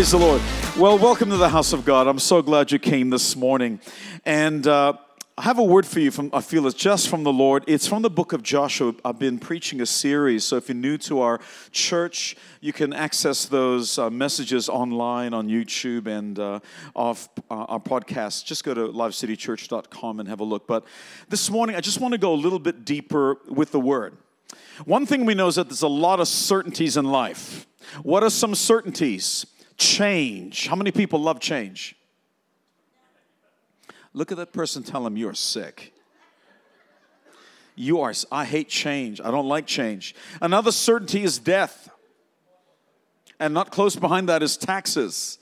Praise the Lord. Well, welcome to the house of God. I'm so glad you came this morning. And uh, I have a word for you from, I feel it's just from the Lord. It's from the book of Joshua. I've been preaching a series. So if you're new to our church, you can access those uh, messages online on YouTube and uh, off uh, our podcast. Just go to livecitychurch.com and have a look. But this morning, I just want to go a little bit deeper with the word. One thing we know is that there's a lot of certainties in life. What are some certainties? Change. How many people love change? Look at that person, tell them you're sick. You are, I hate change. I don't like change. Another certainty is death. And not close behind that is taxes.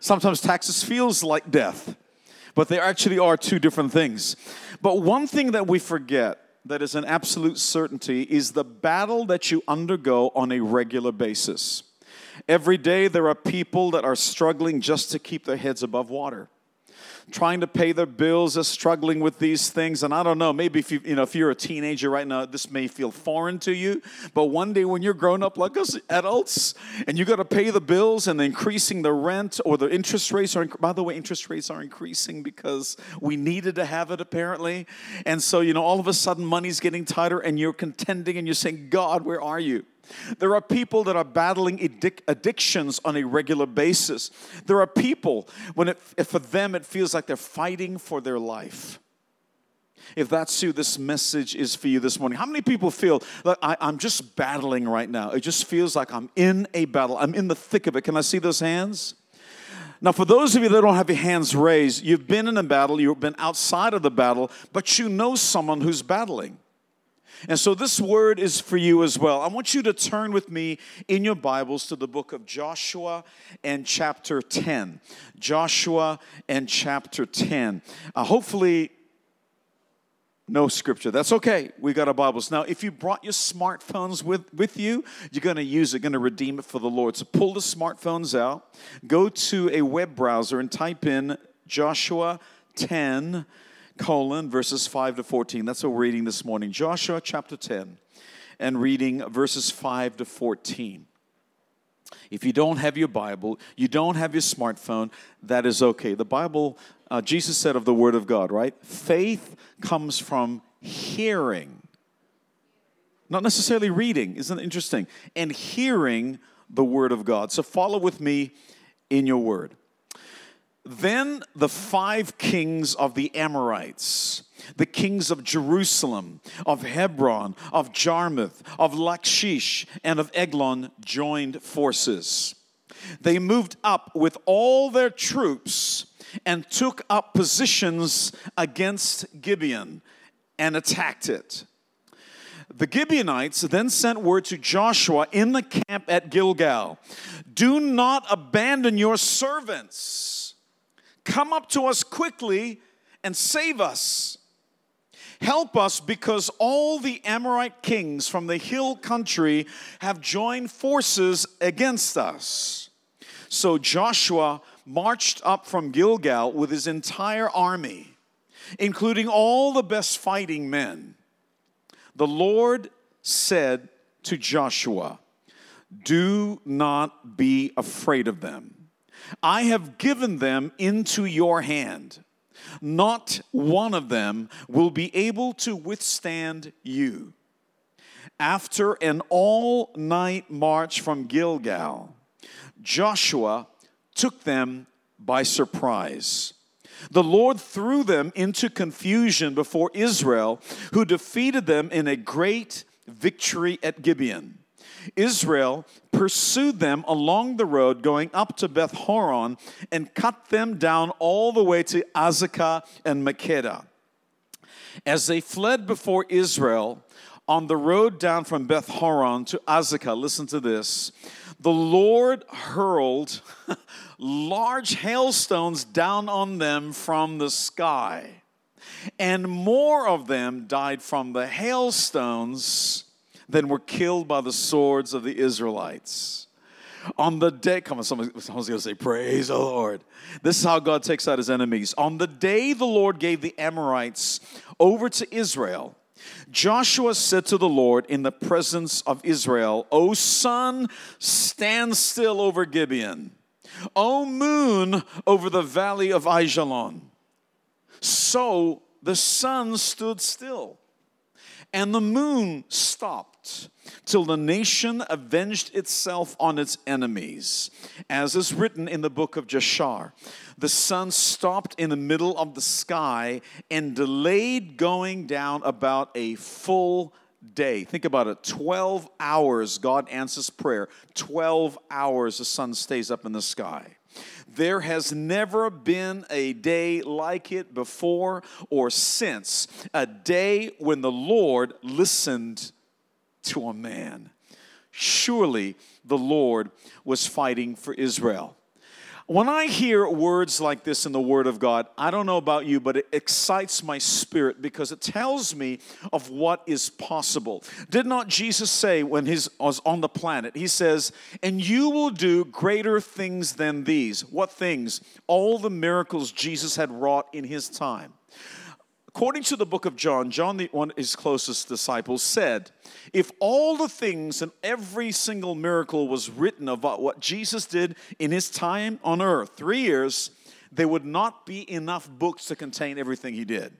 Sometimes taxes feels like death, but they actually are two different things. But one thing that we forget that is an absolute certainty is the battle that you undergo on a regular basis. Every day, there are people that are struggling just to keep their heads above water trying to pay their bills, are struggling with these things. And I don't know, maybe if you, you know, if you're a teenager right now, this may feel foreign to you. But one day when you're grown up like us adults and you got to pay the bills and increasing the rent or the interest rates are, by the way, interest rates are increasing because we needed to have it apparently. And so, you know, all of a sudden money's getting tighter and you're contending and you're saying, God, where are you? There are people that are battling addic- addictions on a regular basis. There are people when it, for them it feels like they're fighting for their life. If that's you, this message is for you this morning. How many people feel like I, I'm just battling right now? It just feels like I'm in a battle. I'm in the thick of it. Can I see those hands? Now, for those of you that don't have your hands raised, you've been in a battle, you've been outside of the battle, but you know someone who's battling. And so this word is for you as well. I want you to turn with me in your Bibles to the book of Joshua and chapter 10. Joshua and chapter 10. Uh, hopefully, no scripture. That's okay. We got our Bibles. Now, if you brought your smartphones with, with you, you're going to use it, going to redeem it for the Lord. So pull the smartphones out, go to a web browser and type in Joshua 10 colon verses 5 to 14. That's what we're reading this morning. Joshua chapter 10 and reading verses 5 to 14. If you don't have your Bible, you don't have your smartphone, that is okay. The Bible, uh, Jesus said of the Word of God, right? Faith comes from hearing, not necessarily reading. Isn't it interesting? And hearing the Word of God. So follow with me in your Word. Then the five kings of the Amorites, the kings of Jerusalem, of Hebron, of Jarmuth, of Lachish, and of Eglon joined forces. They moved up with all their troops and took up positions against Gibeon and attacked it. The Gibeonites then sent word to Joshua in the camp at Gilgal Do not abandon your servants Come up to us quickly and save us. Help us because all the Amorite kings from the hill country have joined forces against us. So Joshua marched up from Gilgal with his entire army, including all the best fighting men. The Lord said to Joshua, Do not be afraid of them I have given them into your hand. Not one of them will be able to withstand you. After an all night march from Gilgal, Joshua took them by surprise. The Lord threw them into confusion before Israel, who defeated them in a great victory at Gibeon. Israel pursued them along the road going up to Beth Horon and cut them down all the way to Azekah and Makkedah. As they fled before Israel on the road down from Beth Horon to Azekah, listen to this. The Lord hurled large hailstones down on them from the sky, and more of them died from the hailstones than were killed by the swords of the Israelites. On the day, come on, someone's going to say, Praise the Lord. This is how God takes out his enemies. On the day the Lord gave the Amorites over to Israel, Joshua said to the Lord in the presence of Israel, O sun, stand still over Gibeon. O moon over the valley of Aijalon. So the sun stood still, and the moon stopped till the nation avenged itself on its enemies, as is written in the book of Jashar. The sun stopped in the middle of the sky and delayed going down about a full day. Think about it 12 hours, God answers prayer. 12 hours, the sun stays up in the sky. There has never been a day like it before or since, a day when the Lord listened to a man. Surely the Lord was fighting for Israel. When I hear words like this in the Word of God, I don't know about you, but it excites my spirit because it tells me of what is possible. Did not Jesus say when he was on the planet, He says, And you will do greater things than these? What things? All the miracles Jesus had wrought in His time. According to the book of John, John, the, one his closest disciples, said, If all the things and every single miracle was written about what Jesus did in his time on earth, three years, there would not be enough books to contain everything he did.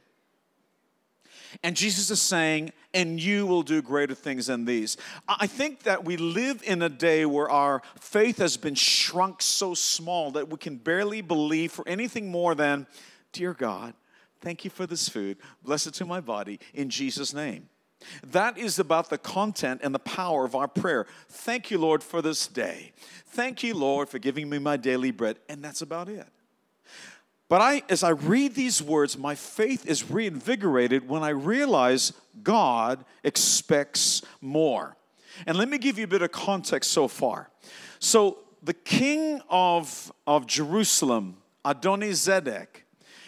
And Jesus is saying, and you will do greater things than these. I think that we live in a day where our faith has been shrunk so small that we can barely believe for anything more than, Dear God, Thank you for this food. Bless it to my body in Jesus' name. That is about the content and the power of our prayer. Thank you, Lord, for this day. Thank you, Lord, for giving me my daily bread. And that's about it. But I, as I read these words, my faith is reinvigorated when I realize God expects more. And let me give you a bit of context so far. So, the king of, of Jerusalem, Adonizedek,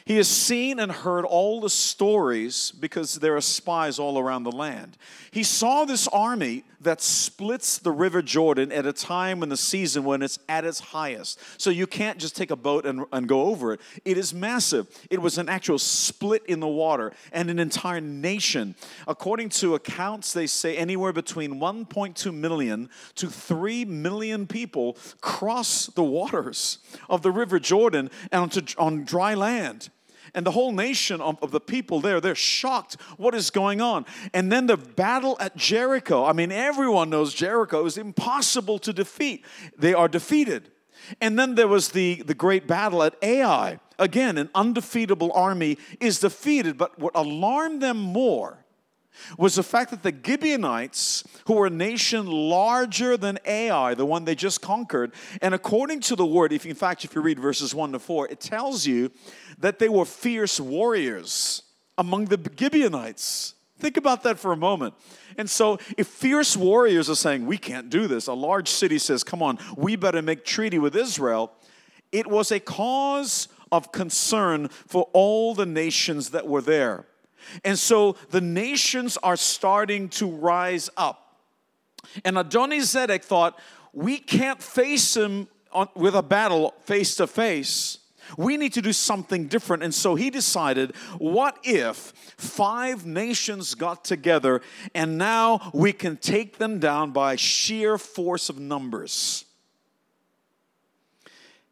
he has seen and heard all the stories because there are spies all around the land. He saw this army that splits the River Jordan at a time in the season when it's at its highest. So you can't just take a boat and, and go over it. It is massive. It was an actual split in the water, and an entire nation. According to accounts, they say anywhere between 1.2 million to 3 million people cross the waters of the River Jordan and onto, on dry land and the whole nation of, of, the people there, they're shocked. What is going on? And then the battle at Jericho. I mean, everyone knows Jericho is impossible to defeat. They are defeated. And then there was the, the great battle at Ai. Again, an undefeatable army is defeated. But what alarmed them more was the fact that the Gibeonites, who were a nation larger than Ai, the one they just conquered, and according to the word, if in fact, if you read verses 1 to 4, it tells you that they were fierce warriors among the Gibeonites. Think about that for a moment. And so, if fierce warriors are saying, We can't do this, a large city says, Come on, we better make treaty with Israel, it was a cause of concern for all the nations that were there. And so the nations are starting to rise up. And Adonizedek thought, we can't face him on, with a battle face to face. We need to do something different. And so he decided, what if five nations got together and now we can take them down by sheer force of numbers?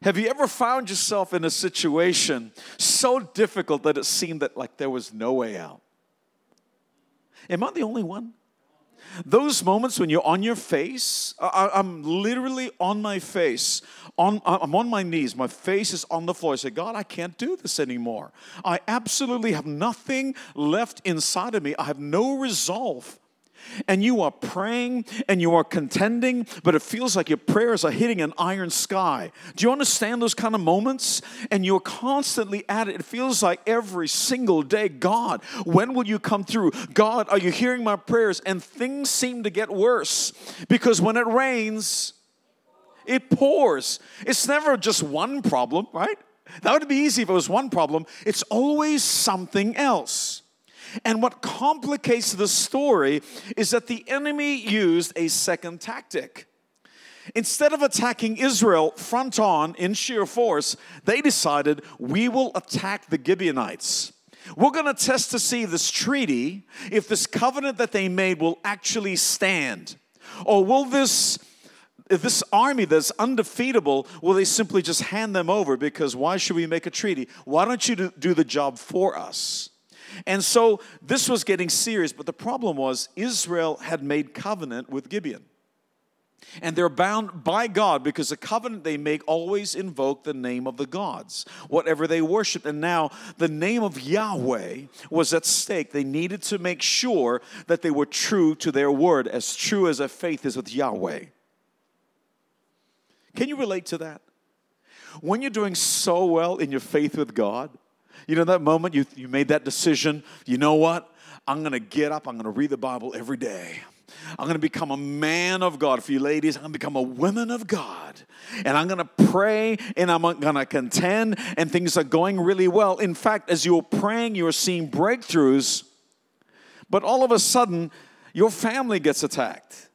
Have you ever found yourself in a situation so difficult that it seemed that like there was no way out? Am I the only one? Those moments when you're on your face, I, am literally on my face. On, I'm on my knees. My face is on the floor. I say, God, I can't do this anymore. I absolutely have nothing left inside of me. I have no resolve and you are praying and you are contending, but it feels like your prayers are hitting an iron sky. Do you understand those kind of moments? And you're constantly at it. It feels like every single day, God, when will you come through? God, are you hearing my prayers? And things seem to get worse because when it rains, it pours. It's never just one problem, right? That would be easy if it was one problem. It's always something else. And what complicates the story is that the enemy used a second tactic. Instead of attacking Israel front on in sheer force, they decided we will attack the Gibeonites. We're going to test to see this treaty, if this covenant that they made will actually stand. Or will this this army that's undefeatable, will they simply just hand them over? Because why should we make a treaty? Why don't you do the job for us? And so this was getting serious, but the problem was Israel had made covenant with Gibeon. And they're bound by God because the covenant they make always invoke the name of the gods, whatever they worship. And now the name of Yahweh was at stake. They needed to make sure that they were true to their word, as true as a faith is with Yahweh. Can you relate to that? When you're doing so well in your faith with God, you know that moment you, you made that decision, you know what? I'm going to get up, I'm going to read the Bible every day. I'm going to become a man of God. For you ladies, I'm going to become a woman of God. And I'm going to pray and I'm going to contend, and things are going really well. In fact, as you're praying, you're seeing breakthroughs, but all of a sudden, your family gets attacked.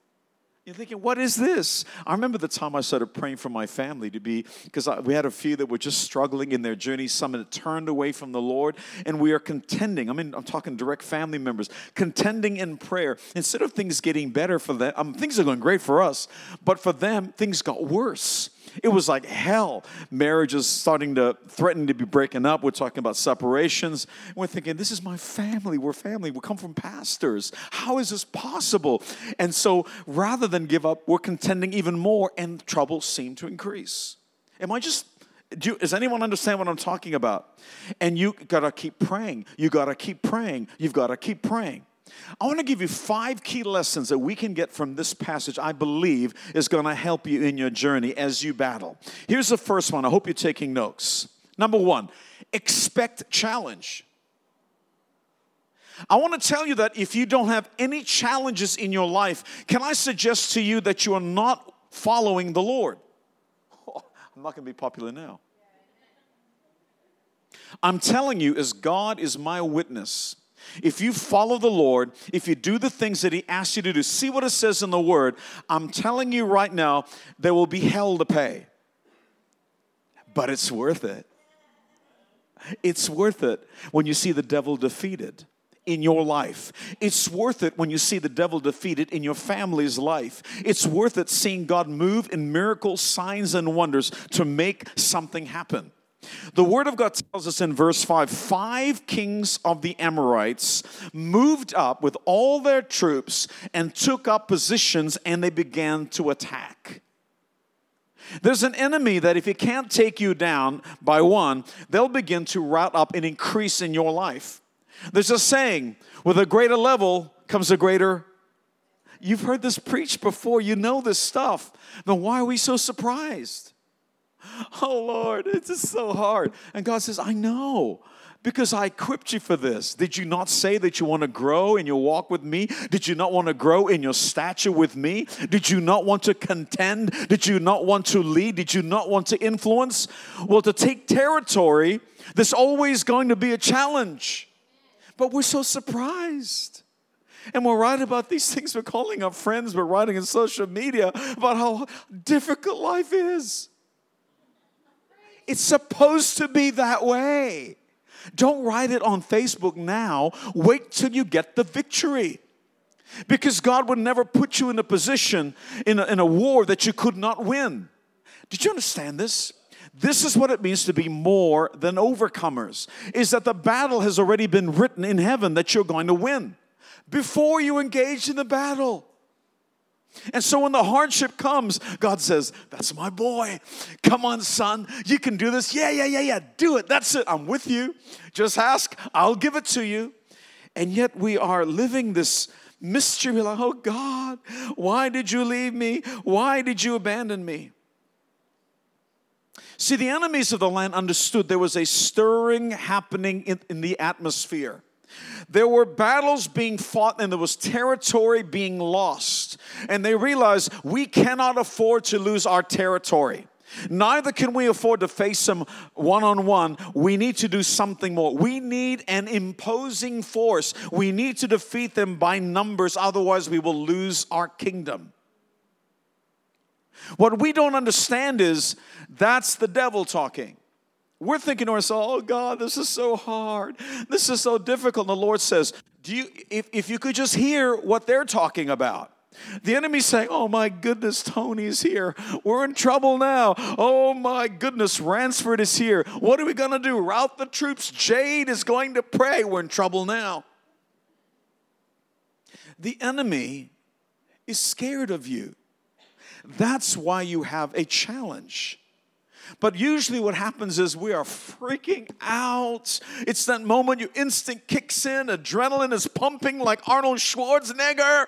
You're thinking, what is this? I remember the time I started praying for my family to be, because we had a few that were just struggling in their journey. Some had turned away from the Lord, and we are contending. I mean, I'm talking direct family members, contending in prayer. Instead of things getting better for them, um, things are going great for us, but for them, things got worse. It was like hell. Marriages starting to threaten to be breaking up. We're talking about separations. We're thinking, this is my family. We're family. We come from pastors. How is this possible? And so rather than give up, we're contending even more, and trouble seemed to increase. Am I just do does anyone understand what I'm talking about? And you gotta keep praying. You gotta keep praying. You've gotta keep praying. I want to give you five key lessons that we can get from this passage, I believe, is going to help you in your journey as you battle. Here's the first one. I hope you're taking notes. Number one, expect challenge. I want to tell you that if you don't have any challenges in your life, can I suggest to you that you are not following the Lord? Oh, I'm not going to be popular now. I'm telling you, as God is my witness, if you follow the Lord, if you do the things that He asks you to do, see what it says in the Word. I'm telling you right now, there will be hell to pay. But it's worth it. It's worth it when you see the devil defeated in your life. It's worth it when you see the devil defeated in your family's life. It's worth it seeing God move in miracles, signs, and wonders to make something happen. The Word of God tells us in verse 5 five kings of the Amorites moved up with all their troops and took up positions and they began to attack. There's an enemy that if he can't take you down by one, they'll begin to rout up and increase in your life. There's a saying with a greater level comes a greater. You've heard this preached before, you know this stuff. Then why are we so surprised? Oh Lord, it's just so hard. And God says, I know because I equipped you for this. Did you not say that you want to grow in your walk with me? Did you not want to grow in your stature with me? Did you not want to contend? Did you not want to lead? Did you not want to influence? Well, to take territory, there's always going to be a challenge. But we're so surprised. And we're writing about these things. We're calling our friends. We're writing in social media about how difficult life is. It's supposed to be that way. Don't write it on Facebook now. Wait till you get the victory. Because God would never put you in a position in a, in a war that you could not win. Did you understand this? This is what it means to be more than overcomers. Is that the battle has already been written in heaven that you're going to win before you engage in the battle. And so when the hardship comes, God says, That's my boy. Come on, son. You can do this. Yeah, yeah, yeah, yeah. Do it. That's it. I'm with you. Just ask, I'll give it to you. And yet we are living this mystery. like, Oh, God, why did you leave me? Why did you abandon me? See, the enemies of the land understood there was a stirring happening in, in the atmosphere. There were battles being fought and there was territory being lost. And they realized we cannot afford to lose our territory. Neither can we afford to face them one on one. We need to do something more. We need an imposing force. We need to defeat them by numbers, otherwise, we will lose our kingdom. What we don't understand is that's the devil talking. We're thinking to ourselves, oh God, this is so hard. This is so difficult. And the Lord says, Do you if, if you could just hear what they're talking about, The enemy's saying, Oh my goodness, Tony's here. We're in trouble now. Oh my goodness, Ransford is here. What are we going to do? Rout the troops. Jade is going to pray. We're in trouble now. The enemy is scared of you. That's why you have a challenge. But usually, what happens is we are freaking out. It's that moment your instinct kicks in, adrenaline is pumping like Arnold Schwarzenegger,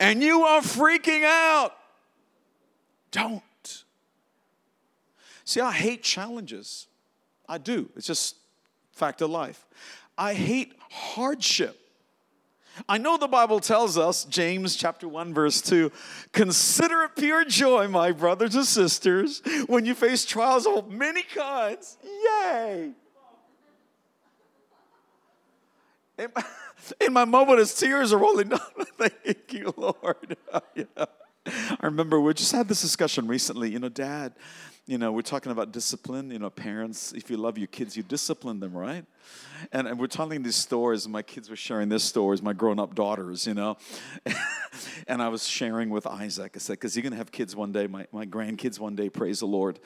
and you are freaking out. Don't. See, I hate challenges. I do. It's just fact of life. I hate hardship. I know the Bible tells us, James chapter 1, verse 2, consider it pure joy, my brothers and sisters, when you face trials of many kinds. Yay! In my, moment as tears are rolling down, thank you, Lord. yeah. I remember we just had this discussion recently. You know, Dad, you know, we're talking about discipline. You know, parents, if you love your kids, you discipline them, right? And, and we're telling these stories, and my kids were sharing their stories, my grown up daughters, you know. and I was sharing with Isaac. I said, because you're going to have kids one day, my, my grandkids one day, praise the Lord.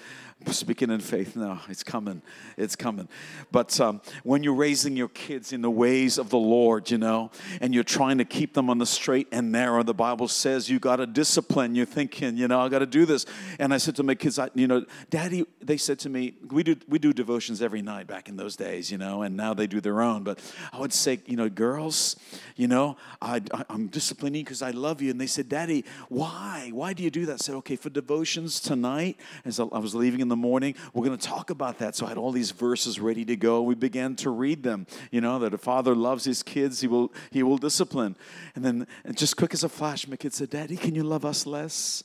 Speaking in faith, no, it's coming. It's coming. But um, when you're raising your kids in the ways of the Lord, you know, and you're trying to keep them on the straight and narrow, the Bible says you got to discipline. You're thinking, you know, I got to do this. And I said to my kids, I, you know, Daddy, they said to me, we do, we do devotions every night back in those days, you know, and now they do their own. But I would say, you know, girls, you know, I, am disciplining because I love you. And they said, Daddy, why? Why do you do that? I said, okay, for devotions tonight, as I was leaving in the morning, we're going to talk about that. So I had all these verses ready to go. We began to read them, you know, that a father loves his kids, he will, he will discipline. And then, just quick as a flash, my kid said, Daddy, can you love us less?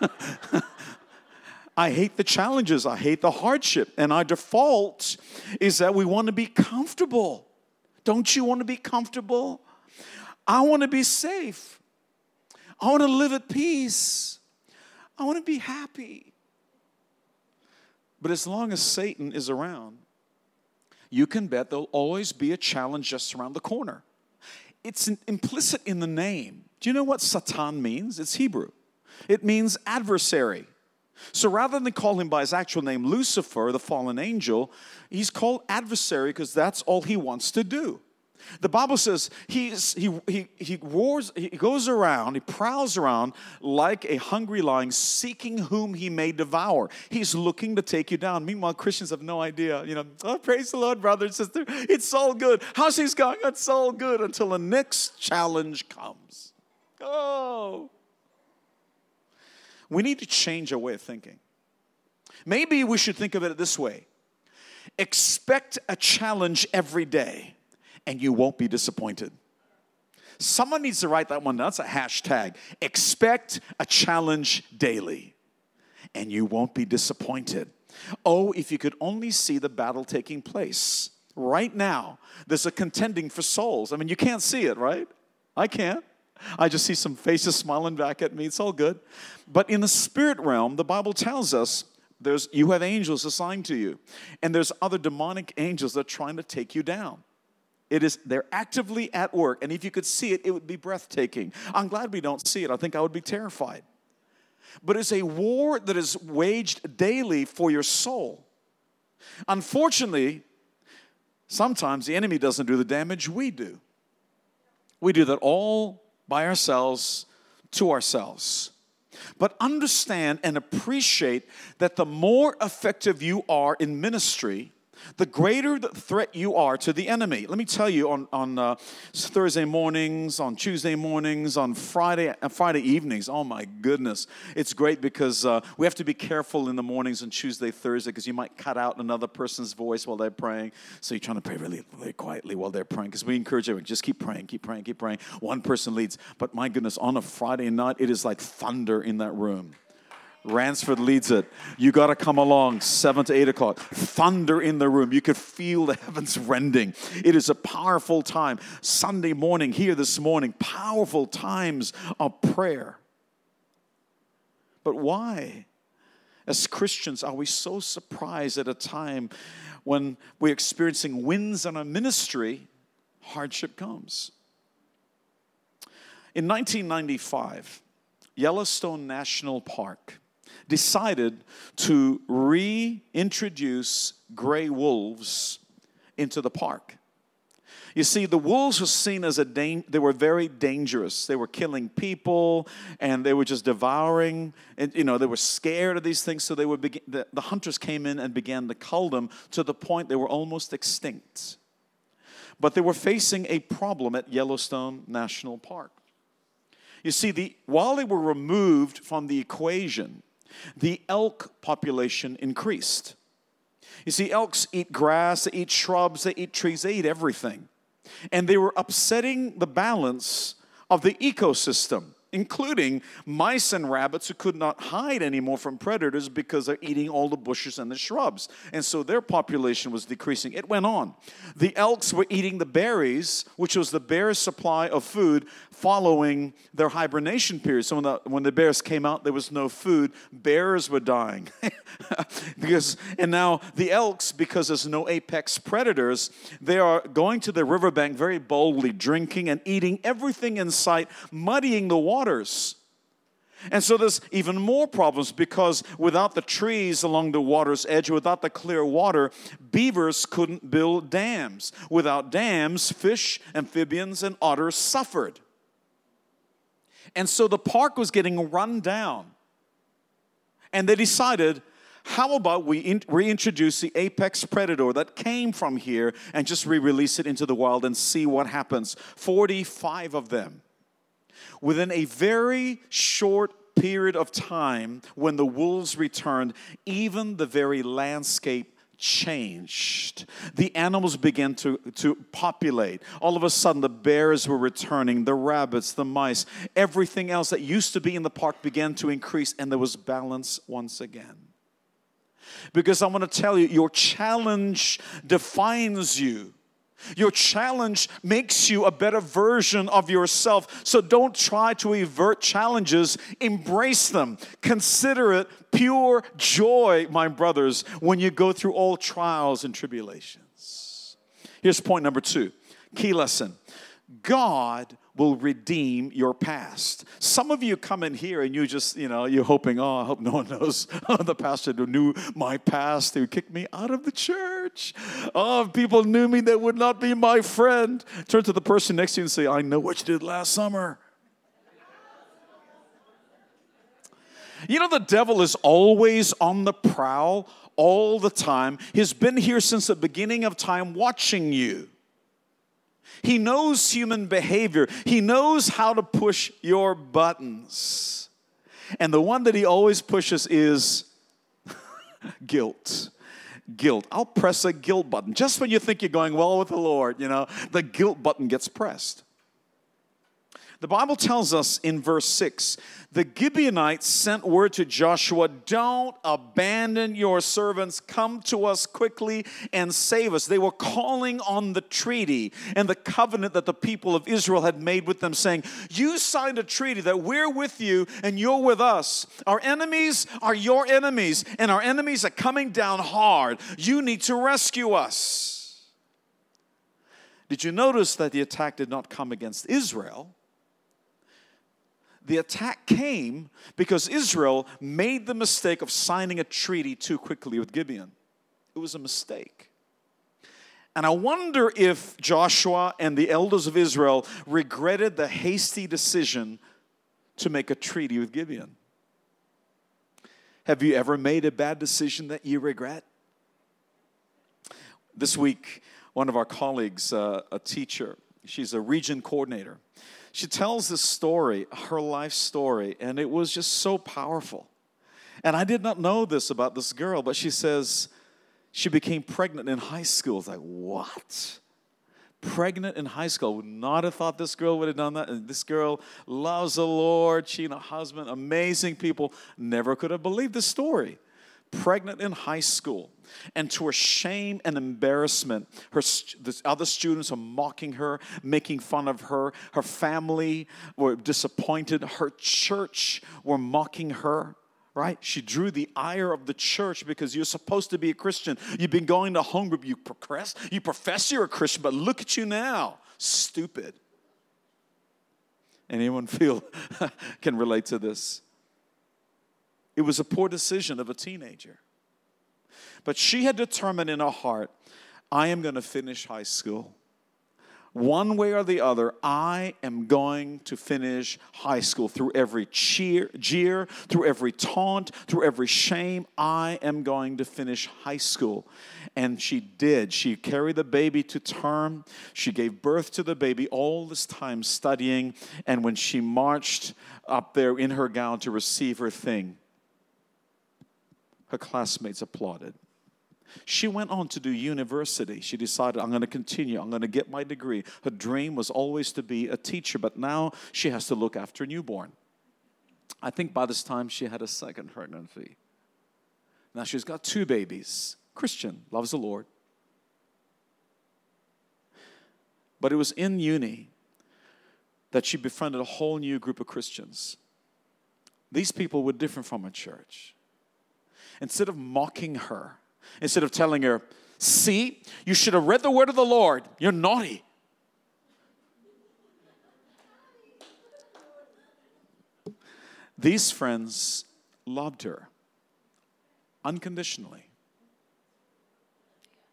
I hate the challenges, I hate the hardship. And our default is that we want to be comfortable. Don't you want to be comfortable? I want to be safe. I want to live at peace. I want to be happy. But as long as Satan is around, you can bet there'll always be a challenge just around the corner. It's implicit in the name. Do you know what Satan means? It's Hebrew. It means adversary. So rather than call him by his actual name, Lucifer, the fallen angel, he's called adversary because that's all he wants to do. The Bible says he's, he, he, he, roars, he goes around, he prowls around like a hungry lion, seeking whom he may devour. He's looking to take you down. Meanwhile, Christians have no idea. You know, oh, praise the Lord, brother and sister. It's all good. How's things going? It's all good until the next challenge comes. Oh. We need to change our way of thinking. Maybe we should think of it this way expect a challenge every day, and you won't be disappointed. Someone needs to write that one down. That's a hashtag. Expect a challenge daily, and you won't be disappointed. Oh, if you could only see the battle taking place right now. There's a contending for souls. I mean, you can't see it, right? I can't. I just see some faces smiling back at me. It's all good. But in the spirit realm, the Bible tells us there's you have angels assigned to you, and there's other demonic angels that are trying to take you down. It is they're actively at work, and if you could see it, it would be breathtaking. I'm glad we don't see it. I think I would be terrified. But it's a war that is waged daily for your soul. Unfortunately, sometimes the enemy doesn't do the damage we do. We do that all by ourselves to ourselves. But understand and appreciate that the more effective you are in ministry, the greater the threat you are to the enemy. Let me tell you, on, on uh, Thursday mornings, on Tuesday mornings, on Friday, uh, Friday evenings, oh my goodness, it's great because uh, we have to be careful in the mornings on Tuesday, Thursday, because you might cut out another person's voice while they're praying. So you're trying to pray really, really quietly while they're praying, because we encourage everyone, just keep praying, keep praying, keep praying. One person leads. But my goodness, on a Friday night, it is like thunder in that room. Ransford leads it. You got to come along, 7 to 8 o'clock. Thunder in the room. You could feel the heavens rending. It is a powerful time. Sunday morning, here this morning, powerful times of prayer. But why, as Christians, are we so surprised at a time when we're experiencing winds in our ministry, hardship comes? In 1995, Yellowstone National Park decided to reintroduce gray wolves into the park. You see, the wolves were seen as a danger. they were very dangerous. They were killing people and they were just devouring. And you know, they were scared of these things, so they begin, the, the hunters came in and began to cull them to the point they were almost extinct. But they were facing a problem at Yellowstone National Park. You see, the, while they were removed from the equation, the elk population increased. You see, elks eat grass, they eat shrubs, they eat trees, they eat everything. And they were upsetting the balance of the ecosystem including mice and rabbits who could not hide anymore from predators because they're eating all the bushes and the shrubs. And so their population was decreasing. It went on. The elks were eating the berries, which was the bear's supply of food following their hibernation period. So when the, when the bears came out, there was no food. Bears were dying. because and now the elks, because there's no apex predators, they are going to the riverbank very boldly, drinking and eating everything in sight, muddying the water waters. And so there's even more problems because without the trees along the water's edge, without the clear water, beavers couldn't build dams. Without dams, fish, amphibians, and otters suffered. And so the park was getting run down. And they decided, how about we reintroduce the apex predator that came from here and just re release it into the wild and see what happens? 45 of them within a very short period of time, when the wolves returned, even the very landscape changed. The animals began to, to populate. All of a sudden, the bears were returning, the rabbits, the mice, everything else that used to be in the park began to increase, and there was balance once again. Because I want to tell you, your challenge defines you. Your challenge makes you a better version of yourself. So don't try to avert challenges, embrace them. Consider it pure joy, my brothers, when you go through all trials and tribulations. Here's point number two key lesson God will redeem your past. Some of you come in here and you just, you know, you're hoping, oh, I hope no one knows the pastor who knew my past, who kicked me out of the church. Oh, if people knew me, they would not be my friend. Turn to the person next to you and say, I know what you did last summer. You know, the devil is always on the prowl all the time. He's been here since the beginning of time watching you. He knows human behavior, He knows how to push your buttons. And the one that He always pushes is guilt. Guilt. I'll press a guilt button. Just when you think you're going well with the Lord, you know, the guilt button gets pressed. The Bible tells us in verse 6 the Gibeonites sent word to Joshua, Don't abandon your servants. Come to us quickly and save us. They were calling on the treaty and the covenant that the people of Israel had made with them, saying, You signed a treaty that we're with you and you're with us. Our enemies are your enemies, and our enemies are coming down hard. You need to rescue us. Did you notice that the attack did not come against Israel? The attack came because Israel made the mistake of signing a treaty too quickly with Gibeon. It was a mistake. And I wonder if Joshua and the elders of Israel regretted the hasty decision to make a treaty with Gibeon. Have you ever made a bad decision that you regret? This week, one of our colleagues, uh, a teacher, she's a region coordinator, she tells this story, her life story, and it was just so powerful. And I did not know this about this girl, but she says she became pregnant in high school. It's like, what? Pregnant in high school. Would not have thought this girl would have done that. And this girl loves the Lord. She and her husband, amazing people. Never could have believed this story pregnant in high school. And to her shame and embarrassment, her the other students are mocking her, making fun of her. Her family were disappointed. Her church were mocking her right? She drew the ire of the church because you're supposed to be a Christian. You've been going to home group. You profess, you profess you're a Christian, but look at you now, stupid. Anyone feel can relate to this? It was a poor decision of a teenager. But she had determined in her heart, I am going to finish high school one way or the other, I am going to finish high school through every cheer, jeer, through every taunt, through every shame. I am going to finish high school. And she did. She carried the baby to term. She gave birth to the baby all this time studying. And when she marched up there in her gown to receive her thing, her classmates applauded. She went on to do university. She decided, I'm going to continue, I'm going to get my degree. Her dream was always to be a teacher, but now she has to look after a newborn. I think by this time she had a second pregnancy. Now she's got two babies. Christian, loves the Lord. But it was in uni that she befriended a whole new group of Christians. These people were different from her church. Instead of mocking her, instead of telling her, See, you should have read the word of the Lord. You're naughty. These friends loved her unconditionally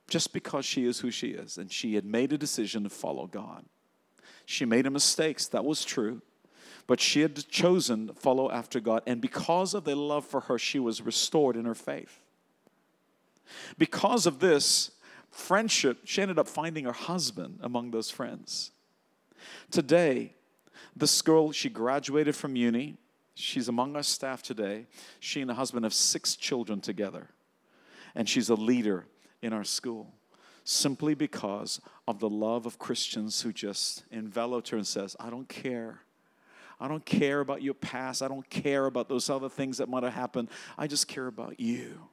just because she is who she is and she had made a decision to follow God. She made mistakes, that was true, but she had chosen to follow after God and because of their love for her she was restored in her faith. Because of this friendship, she ended up finding her husband among those friends. Today, this girl, she graduated from uni. She's among our staff today. She and her husband have six children together. And she's a leader in our school simply because of the love of Christians who just enveloped her and says, I don't care. I don't care about your past. I don't care about those other things that might have happened. I just care about you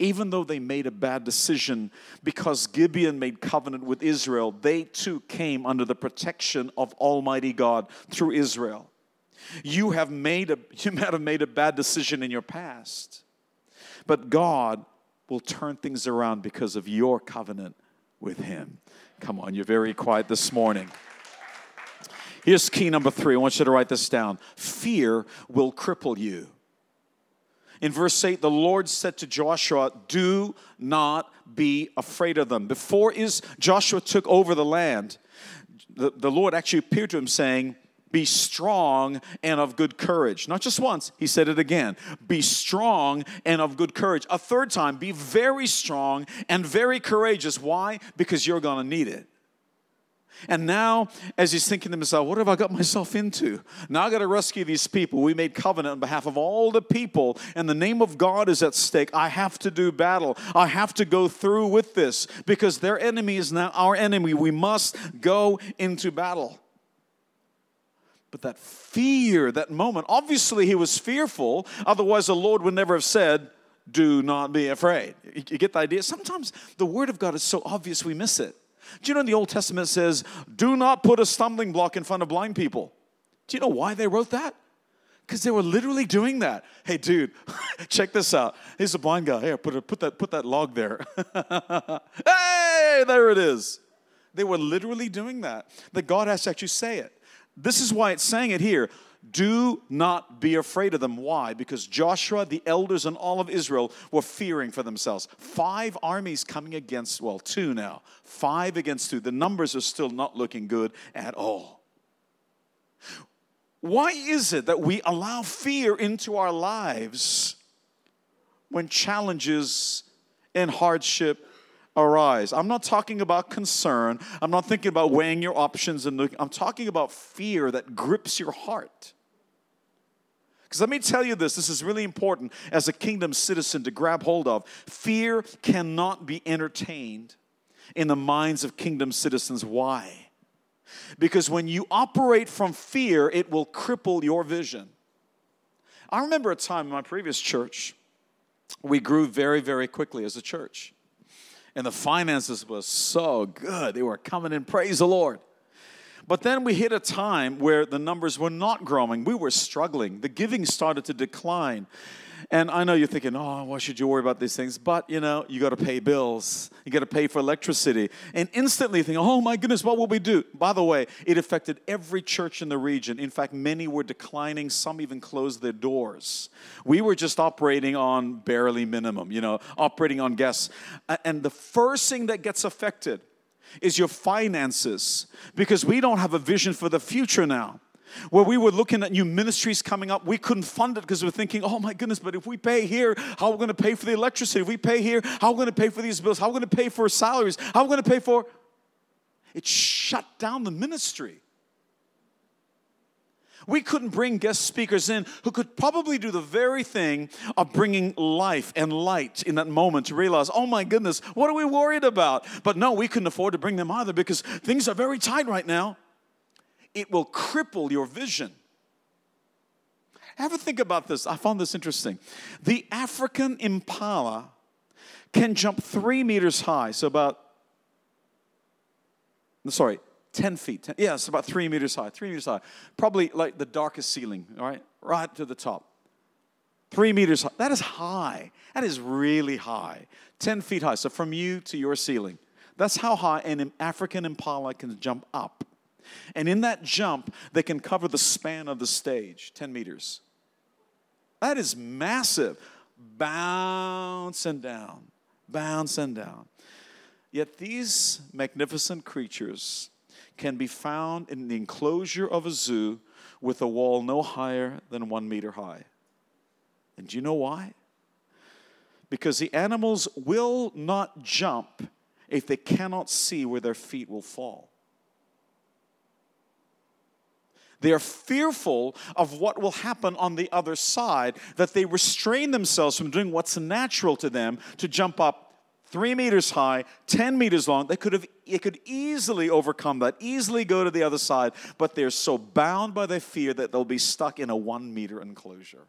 even though they made a bad decision because Gibeon made covenant with Israel, they too came under the protection of Almighty God through Israel. You have made a you might have made a bad decision in your past, but God will turn things around because of your covenant with Him. Come on, you're very quiet this morning. Here's key number three. I want you to write this down. Fear will cripple you. In verse 8, the Lord said to Joshua, Do not be afraid of them. Before is Joshua took over the land, the, the Lord actually appeared to him saying, be strong and of good courage. Not just once, he said it again. Be strong and of good courage. A third time, be very strong and very courageous. Why? Because you're going to need it. And now, as he's thinking to himself, what have I got myself into? Now I got to rescue these people. We made covenant on behalf of all the people, and the name of God is at stake. I have to do battle. I have to go through with this because their enemy is now our enemy. We must go into battle. But that fear, that moment, obviously he was fearful, otherwise, the Lord would never have said, Do not be afraid. You get the idea? Sometimes the word of God is so obvious we miss it. Do you know in the Old Testament says, do not put a stumbling block in front of blind people? Do you know why they wrote that? Because they were literally doing that. Hey, dude, check this out. Here's a blind guy. Here, put, a, put, that, put that log there. hey, there it is. They were literally doing that. That God has to actually say it. This is why it's saying it here. Do not be afraid of them. Why? Because Joshua, the elders, and all of Israel were fearing for themselves. Five armies coming against, well, two now. Five against two. The numbers are still not looking good at all. Why is it that we allow fear into our lives when challenges and hardship arise. I'm not talking about concern. I'm not thinking about weighing your options and. I'm talking about fear that grips your heart. Because let me tell you this this is really important as a kingdom citizen to grab hold of. Fear cannot be entertained in the minds of kingdom citizens. Why? Because when you operate from fear, it will cripple your vision. I remember a time in my previous church, we grew very, very quickly as a church and the finances was so good. They were coming in, praise the Lord. But then we hit a time where the numbers were not growing. We were struggling. The giving started to decline. And I know you're thinking, oh, why should you worry about these things? But you know, you got to pay bills. You got to pay for electricity. And instantly think, oh my goodness, what will we do? By the way, it affected every church in the region. In fact, many were declining. Some even closed their doors. We were just operating on barely minimum, you know, operating on gas. And the first thing that gets affected is your finances because we don't have a vision for the future now where we were looking at new ministries coming up. We couldn't fund it because we are thinking, oh my goodness, but if we pay here, how are we going to pay for the electricity? If we pay here, how are we going to pay for these bills? How are we going to pay for salaries? How are we going to pay for. It shut down the ministry. We couldn't bring guest speakers in who could probably do the very thing of bringing life and light in that moment to realize, oh my goodness, what are we worried about? But no, we couldn't afford to bring them either because things are very tight right now it will cripple your vision. Ever think about this? I found this interesting. The African impala can jump three meters high, so about, sorry, 10 feet. 10, yeah, it's about three meters high, three meters high. Probably like the darkest ceiling, all right, right to the top. Three meters high. That is high. That is really high. 10 feet high. So from you to your ceiling. That's how high an African impala can jump up. And in that jump, they can cover the span of the stage 10 meters. That is massive. Bouncing down, bouncing down. Yet these magnificent creatures can be found in the enclosure of a zoo with a wall no higher than one meter high. And do you know why? Because the animals will not jump if they cannot see where their feet will fall. They are fearful of what will happen on the other side, that they restrain themselves from doing what's natural to them to jump up three meters high, 10 meters long. They could have it could easily overcome that, easily go to the other side, but they're so bound by their fear that they'll be stuck in a one meter enclosure.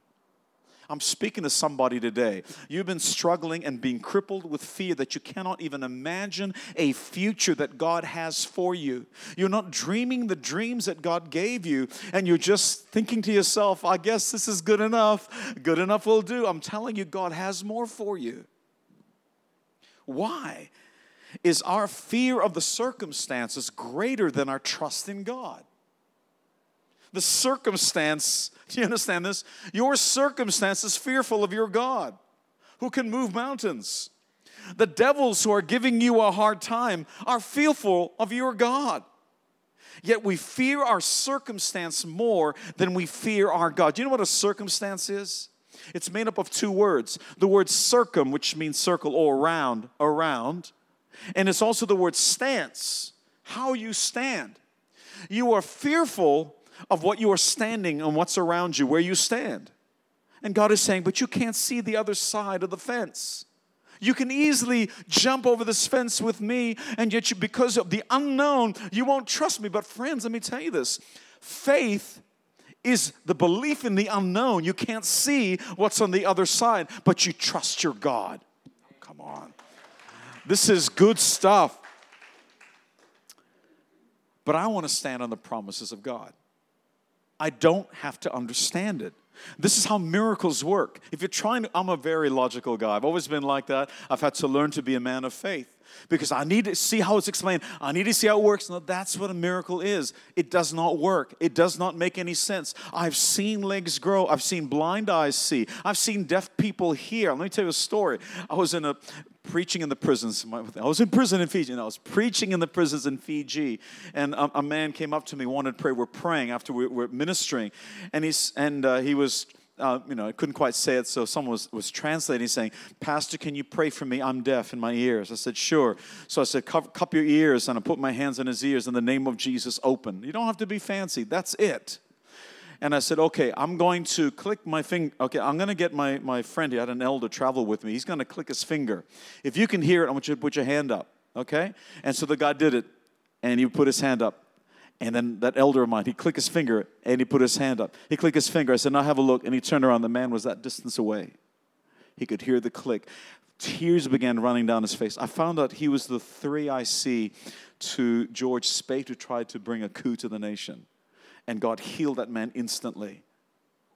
I'm speaking to somebody today. You've been struggling and being crippled with fear that you cannot even imagine a future that God has for you. You're not dreaming the dreams that God gave you, and you're just thinking to yourself, I guess this is good enough. Good enough will do. I'm telling you, God has more for you. Why? Is our fear of the circumstances greater than our trust in God? The circumstance do you understand this? Your circumstance is fearful of your God who can move mountains. The devils who are giving you a hard time are fearful of your God. Yet we fear our circumstance more than we fear our God. Do you know what a circumstance is? It's made up of two words. The word circum, which means circle or around, around, and it's also the word stance, how you stand. You are fearful of what you are standing and what's around you, where you stand. And God is saying, but you can't see the other side of the fence. You can easily jump over this fence with me, and yet you, because of the unknown, you won't trust me. But, friends, let me tell you this faith is the belief in the unknown. You can't see what's on the other side, but you trust your God. Come on. This is good stuff. But I want to stand on the promises of God. I don't have to understand it. This is how miracles work. If you're trying to, I'm a very logical guy. I've always been like that. I've had to learn to be a man of faith because I need to see how it's explained. I need to see how it works. No, that's what a miracle is. It does not work. It does not make any sense. I've seen legs grow. I've seen blind eyes see. I've seen deaf people hear. Let me tell you a story. I was in a preaching in the prisons. I was in prison in Fiji, and I was preaching in the prisons in Fiji. And a, a man came up to me, wanted to pray. We're praying after we were ministering, and he's and uh, he was. Uh, you know, I couldn't quite say it, so someone was, was translating, saying, Pastor, can you pray for me? I'm deaf in my ears. I said, Sure. So I said, Cup, your ears, and I put my hands on his ears in the name of Jesus, open. You don't have to be fancy. That's it and I said, okay, I'm going to click my finger. Okay, I'm going to get my, my friend, he had an elder travel with me. He's going to click his finger. If you can hear it, I want you to put your hand up, okay? And so the guy did it, and he put his hand up. And then that elder of mine, he clicked his finger and he put his hand up. He clicked his finger. I said, now have a look. And he turned around. The man was that distance away. He could hear the click. Tears began running down his face. I found out he was the 3IC to George Speight who tried to bring a coup to the nation and God healed that man instantly.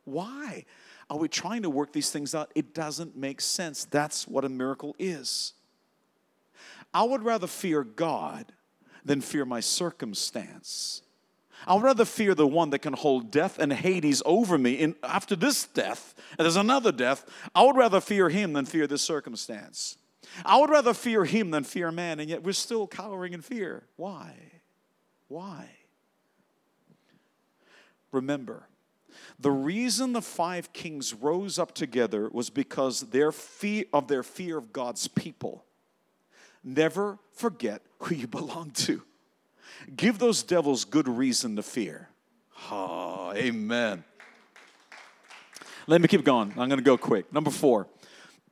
Why are we trying to work these things out? It doesn't make sense. That's what a miracle is. I would rather fear God than fear my circumstance. I would rather fear the one that can hold death and Hades over me. And after this death, there's another death, I would rather fear him than fear this circumstance. I would rather fear him than fear man, and yet we're still cowering in fear. Why? Why? Remember, the reason the five kings rose up together was because their fear of their fear of God's people. Never forget who you belong to. Give those devils good reason to fear. Oh, amen. Let me keep going. I'm going to go quick. Number four,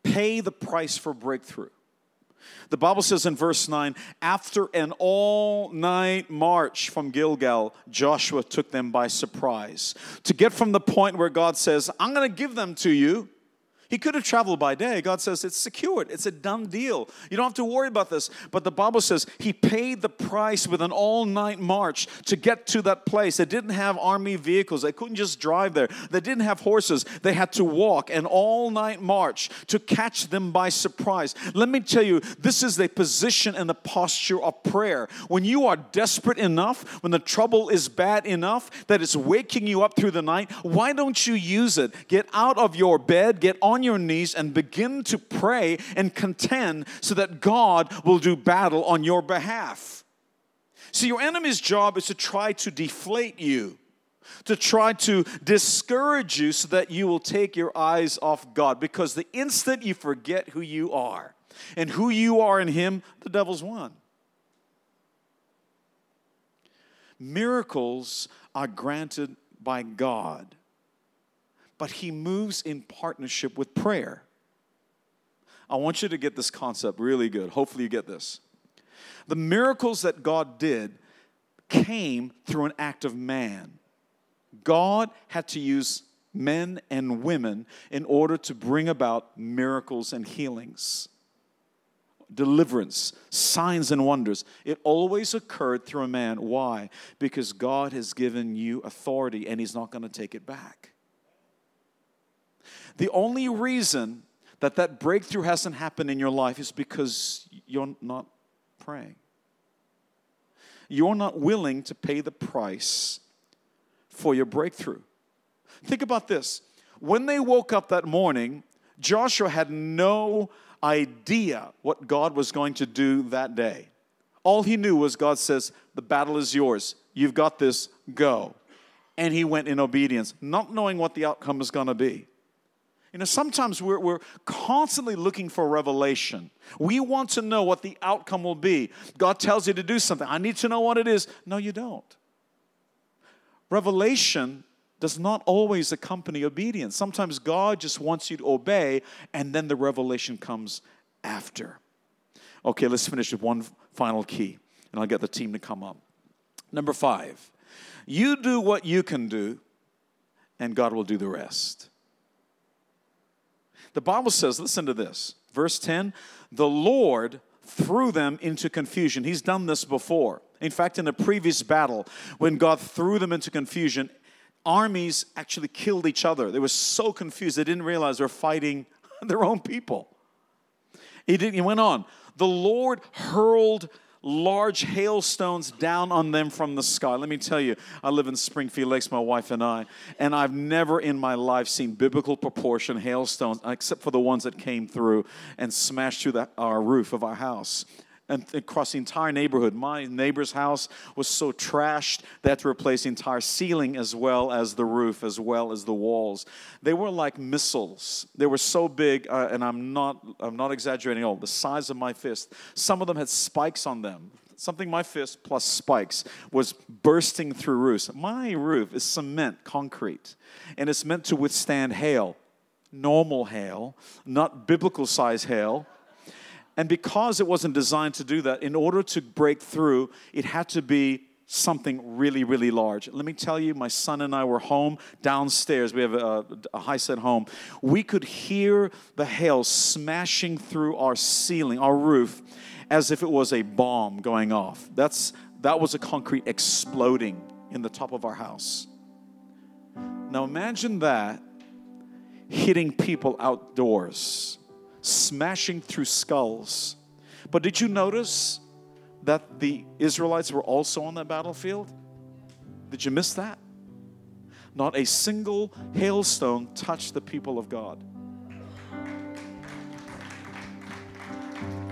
pay the price for breakthrough. The Bible says in verse 9, after an all night march from Gilgal, Joshua took them by surprise. To get from the point where God says, I'm going to give them to you, he could have traveled by day. God says it's secured, it's a done deal. You don't have to worry about this. But the Bible says he paid the price with an all night march to get to that place. They didn't have army vehicles, they couldn't just drive there. They didn't have horses, they had to walk an all night march to catch them by surprise. Let me tell you, this is the position and the posture of prayer. When you are desperate enough, when the trouble is bad enough that it's waking you up through the night, why don't you use it? Get out of your bed, get on your knees and begin to pray and contend so that God will do battle on your behalf. See, your enemy's job is to try to deflate you, to try to discourage you so that you will take your eyes off God. Because the instant you forget who you are and who you are in Him, the devil's won. Miracles are granted by God but he moves in partnership with prayer. I want you to get this concept really good. Hopefully, you get this. The miracles that God did came through an act of man. God had to use men and women in order to bring about miracles and healings, deliverance, signs and wonders. It always occurred through a man. Why? Because God has given you authority and He's not going to take it back. The only reason that that breakthrough hasn't happened in your life is because you're not praying. You're not willing to pay the price for your breakthrough. Think about this. When they woke up that morning, Joshua had no idea what God was going to do that day. All he knew was God says, The battle is yours. You've got this, go. And he went in obedience, not knowing what the outcome was going to be. You know, sometimes we're, we're constantly looking for revelation. We want to know what the outcome will be. God tells you to do something. I need to know what it is. No, you don't. Revelation does not always accompany obedience. Sometimes God just wants you to obey, and then the revelation comes after. Okay, let's finish with one final key, and I'll get the team to come up. Number five, you do what you can do, and God will do the rest. The Bible says, listen to this. Verse 10 the Lord threw them into confusion. He's done this before. In fact, in a previous battle, when God threw them into confusion, armies actually killed each other. They were so confused, they didn't realize they were fighting their own people. He, did, he went on. The Lord hurled large hailstones down on them from the sky. Let me tell you, I live in Springfield Lakes, my wife and I, and I've never in my life seen biblical proportion hailstones, except for the ones that came through and smashed through the, our roof of our house and across the entire neighborhood. My neighbor's house was so trashed that they had to replace the entire ceiling as well as the roof, as well as the walls. They were like missiles. They were so big, uh, and I'm not, I'm not exaggerating. All the size of my fist. Some of them had spikes on them. Something my fist plus spikes was bursting through roofs. My roof is cement, concrete, and it's meant to withstand hail normal hail, not biblical size hail. And because it wasn't designed to do that, in order to break through, it had to be something really, really large. Let me tell you, my son and I were home downstairs. We have a, a high set home. We could hear the hail smashing through our ceiling, our roof, as if it was a bomb going off. That's, that was a concrete exploding in the top of our house. Now imagine that hitting people outdoors, smashing through skulls. But did you notice that the Israelites were also on that battlefield? Did you miss that? Not a single hailstone touched the people of God.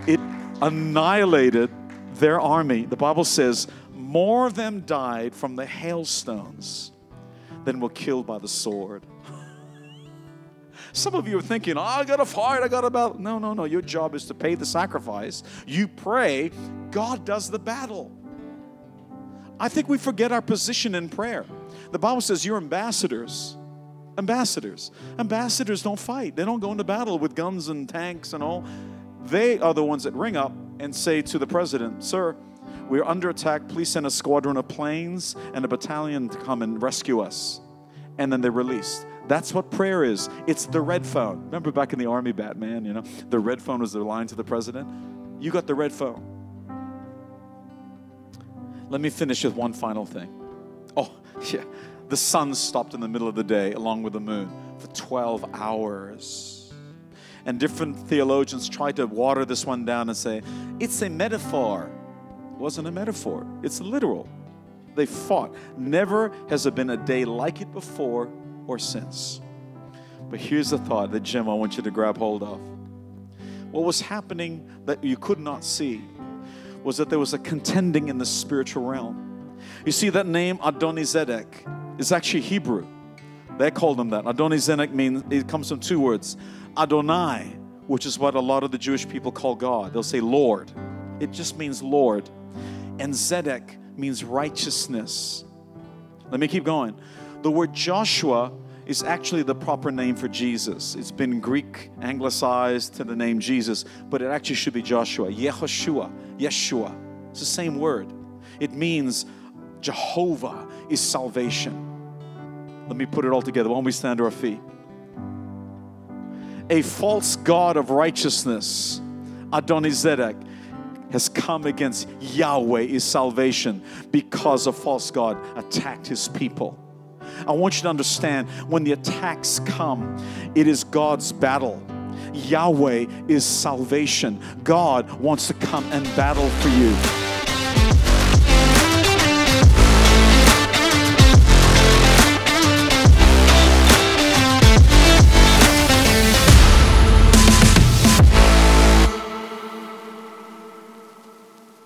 It annihilated their army. The Bible says more of them died from the hailstones than were killed by the sword. Some of you are thinking, oh, I got to fight, I got to battle. No, no, no. Your job is to pay the sacrifice. You pray, God does the battle. I think we forget our position in prayer. The Bible says you're ambassadors. Ambassadors. Ambassadors don't fight, they don't go into battle with guns and tanks and all. They are the ones that ring up and say to the president, Sir, we're under attack. Please send a squadron of planes and a battalion to come and rescue us. And then they're released. That's what prayer is. It's the red phone. Remember back in the army, Batman, you know, the red phone was the line to the president? You got the red phone. Let me finish with one final thing. Oh, yeah. The sun stopped in the middle of the day along with the moon for 12 hours. And different theologians tried to water this one down and say, it's a metaphor. It wasn't a metaphor, it's literal. They fought. Never has there been a day like it before or since. But here's the thought that, Jim, I want you to grab hold of. What was happening that you could not see was that there was a contending in the spiritual realm. You see, that name Adonizedek is actually Hebrew. They called him that. Adonizedek means it comes from two words Adonai, which is what a lot of the Jewish people call God. They'll say Lord. It just means Lord. And Zedek means righteousness. Let me keep going. The word Joshua is actually the proper name for Jesus. It's been Greek anglicized to the name Jesus, but it actually should be Joshua. Yehoshua, Yeshua. It's the same word. It means Jehovah is salvation. Let me put it all together. Why don't we stand to our feet? A false God of righteousness, Adonizedek, has come against Yahweh is salvation because a false God attacked his people. I want you to understand when the attacks come, it is God's battle. Yahweh is salvation. God wants to come and battle for you.